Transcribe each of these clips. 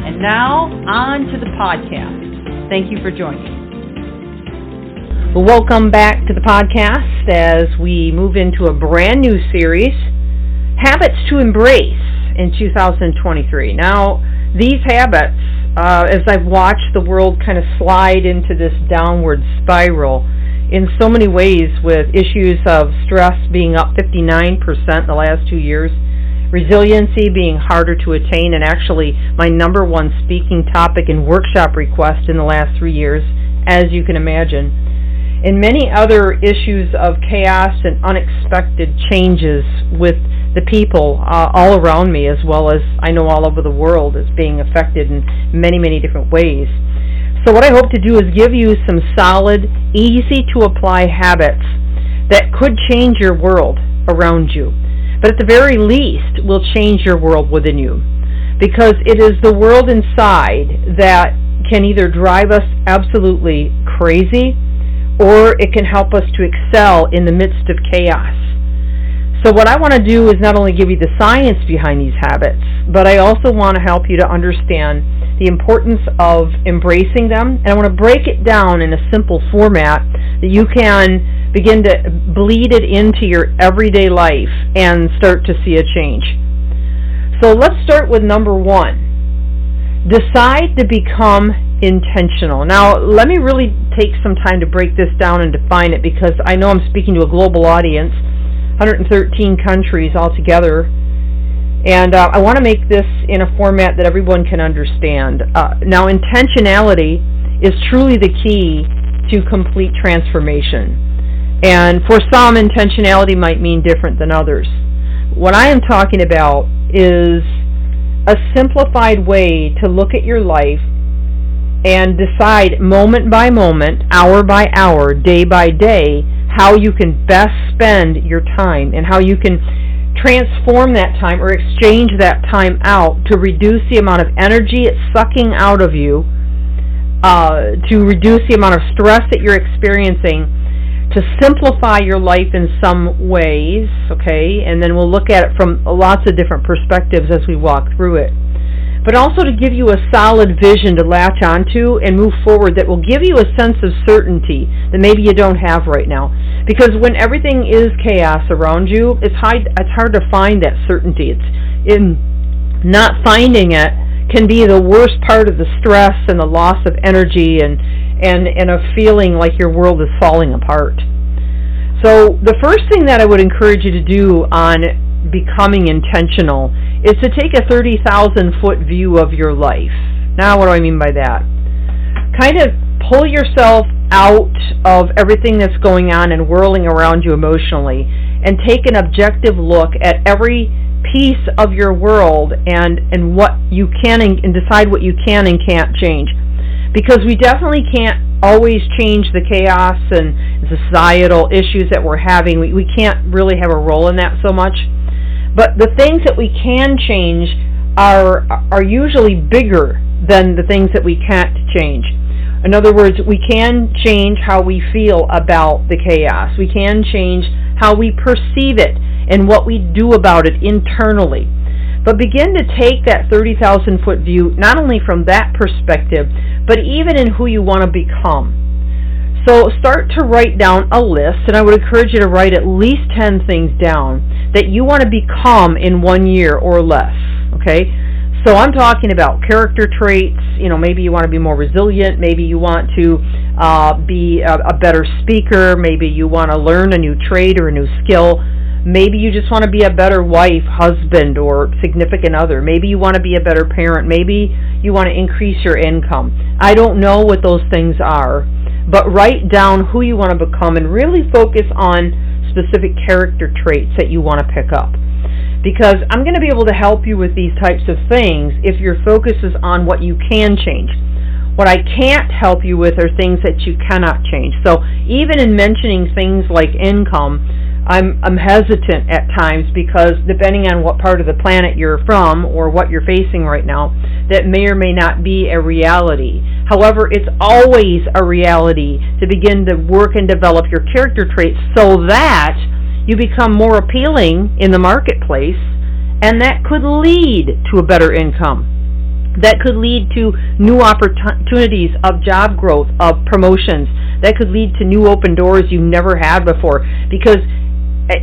And now, on to the podcast. Thank you for joining. Welcome back to the podcast as we move into a brand new series Habits to Embrace in 2023. Now, these habits, uh, as I've watched the world kind of slide into this downward spiral, in so many ways with issues of stress being up 59% in the last two years resiliency being harder to attain, and actually my number one speaking topic and workshop request in the last three years, as you can imagine. And many other issues of chaos and unexpected changes with the people uh, all around me, as well as I know all over the world, is being affected in many, many different ways. So, what I hope to do is give you some solid, easy to apply habits that could change your world around you but at the very least will change your world within you. Because it is the world inside that can either drive us absolutely crazy or it can help us to excel in the midst of chaos. So, what I want to do is not only give you the science behind these habits, but I also want to help you to understand the importance of embracing them. And I want to break it down in a simple format that you can begin to bleed it into your everyday life and start to see a change. So let's start with number one. Decide to become intentional. Now, let me really take some time to break this down and define it because I know I'm speaking to a global audience, 113 countries altogether, and uh, I want to make this in a format that everyone can understand. Uh, now, intentionality is truly the key to complete transformation. And for some, intentionality might mean different than others. What I am talking about is a simplified way to look at your life and decide moment by moment, hour by hour, day by day, how you can best spend your time and how you can transform that time or exchange that time out to reduce the amount of energy it's sucking out of you, uh, to reduce the amount of stress that you're experiencing to simplify your life in some ways, okay, and then we'll look at it from lots of different perspectives as we walk through it. But also to give you a solid vision to latch onto and move forward that will give you a sense of certainty that maybe you don't have right now. Because when everything is chaos around you, it's hard, it's hard to find that certainty. It's in not finding it can be the worst part of the stress and the loss of energy and and and a feeling like your world is falling apart. So the first thing that I would encourage you to do on becoming intentional is to take a 30,000 foot view of your life. Now what do I mean by that? Kind of pull yourself out of everything that's going on and whirling around you emotionally and take an objective look at every piece of your world and and what you can and, and decide what you can and can't change because we definitely can't always change the chaos and societal issues that we're having. We, we can't really have a role in that so much. But the things that we can change are are usually bigger than the things that we can't change. In other words, we can change how we feel about the chaos. We can change how we perceive it and what we do about it internally. But begin to take that 30,000 foot view not only from that perspective, but even in who you want to become. So start to write down a list, and I would encourage you to write at least 10 things down that you want to become in one year or less. Okay? So I'm talking about character traits. You know, maybe you want to be more resilient. Maybe you want to uh, be a, a better speaker. Maybe you want to learn a new trade or a new skill. Maybe you just want to be a better wife, husband, or significant other. Maybe you want to be a better parent. Maybe you want to increase your income. I don't know what those things are, but write down who you want to become and really focus on specific character traits that you want to pick up. Because I'm going to be able to help you with these types of things if your focus is on what you can change. What I can't help you with are things that you cannot change. So even in mentioning things like income, I'm I'm hesitant at times because depending on what part of the planet you're from or what you're facing right now, that may or may not be a reality. However, it's always a reality to begin to work and develop your character traits so that you become more appealing in the marketplace and that could lead to a better income that could lead to new opportunities of job growth, of promotions. That could lead to new open doors you never had before. Because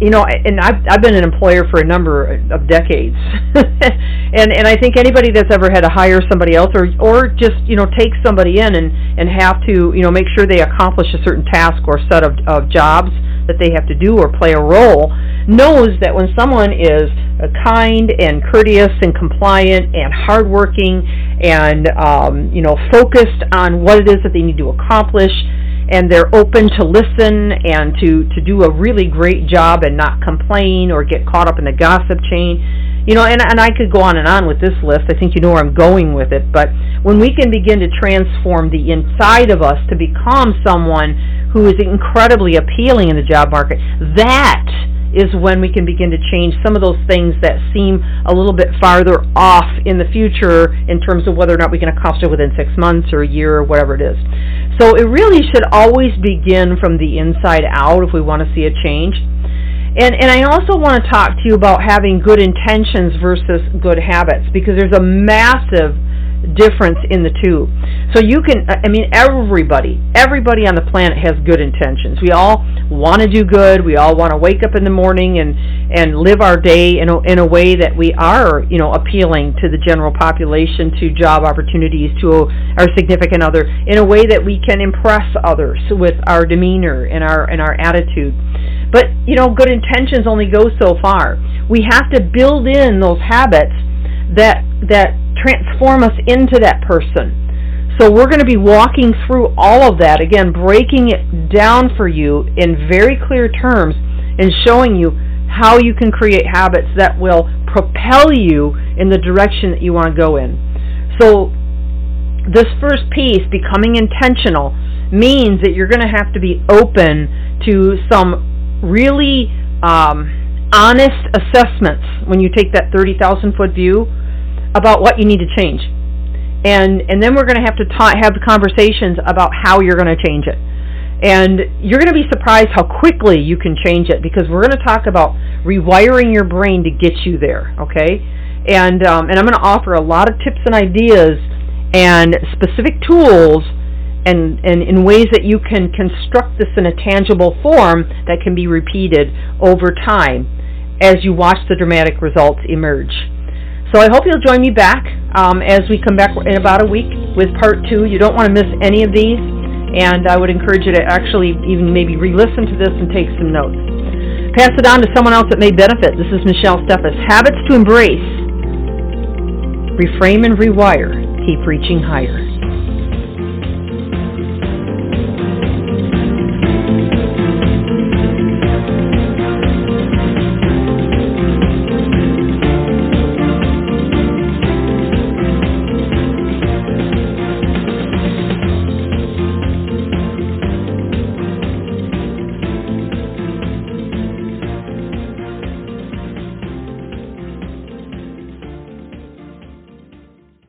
you know, and I've I've been an employer for a number of decades, and and I think anybody that's ever had to hire somebody else or or just you know take somebody in and and have to you know make sure they accomplish a certain task or set of of jobs that they have to do or play a role knows that when someone is kind and courteous and compliant and hardworking and um, you know focused on what it is that they need to accomplish and they're open to listen and to to do a really great job and not complain or get caught up in the gossip chain. You know and and I could go on and on with this list. I think you know where I'm going with it. But when we can begin to transform the inside of us to become someone who is incredibly appealing in the job market that is when we can begin to change some of those things that seem a little bit farther off in the future in terms of whether or not we can accomplish it within six months or a year or whatever it is. So it really should always begin from the inside out if we want to see a change. And and I also want to talk to you about having good intentions versus good habits because there's a massive difference in the two. So you can, I mean, everybody, everybody on the planet has good intentions. We all want to do good. We all want to wake up in the morning and and live our day in a, in a way that we are, you know, appealing to the general population, to job opportunities, to our significant other, in a way that we can impress others with our demeanor and our and our attitude. But you know, good intentions only go so far. We have to build in those habits that that transform us into that person. So we're going to be walking through all of that, again, breaking it down for you in very clear terms and showing you how you can create habits that will propel you in the direction that you want to go in. So this first piece, becoming intentional, means that you're going to have to be open to some really um, honest assessments when you take that 30,000 foot view about what you need to change. And and then we're going to have to ta- have conversations about how you're going to change it. And you're going to be surprised how quickly you can change it because we're going to talk about rewiring your brain to get you there, okay? And um, and I'm going to offer a lot of tips and ideas and specific tools and, and in ways that you can construct this in a tangible form that can be repeated over time as you watch the dramatic results emerge. So I hope you'll join me back um, as we come back in about a week with part two. You don't want to miss any of these, and I would encourage you to actually even maybe re-listen to this and take some notes. Pass it on to someone else that may benefit. This is Michelle Steffes. Habits to embrace. Reframe and rewire. Keep reaching higher.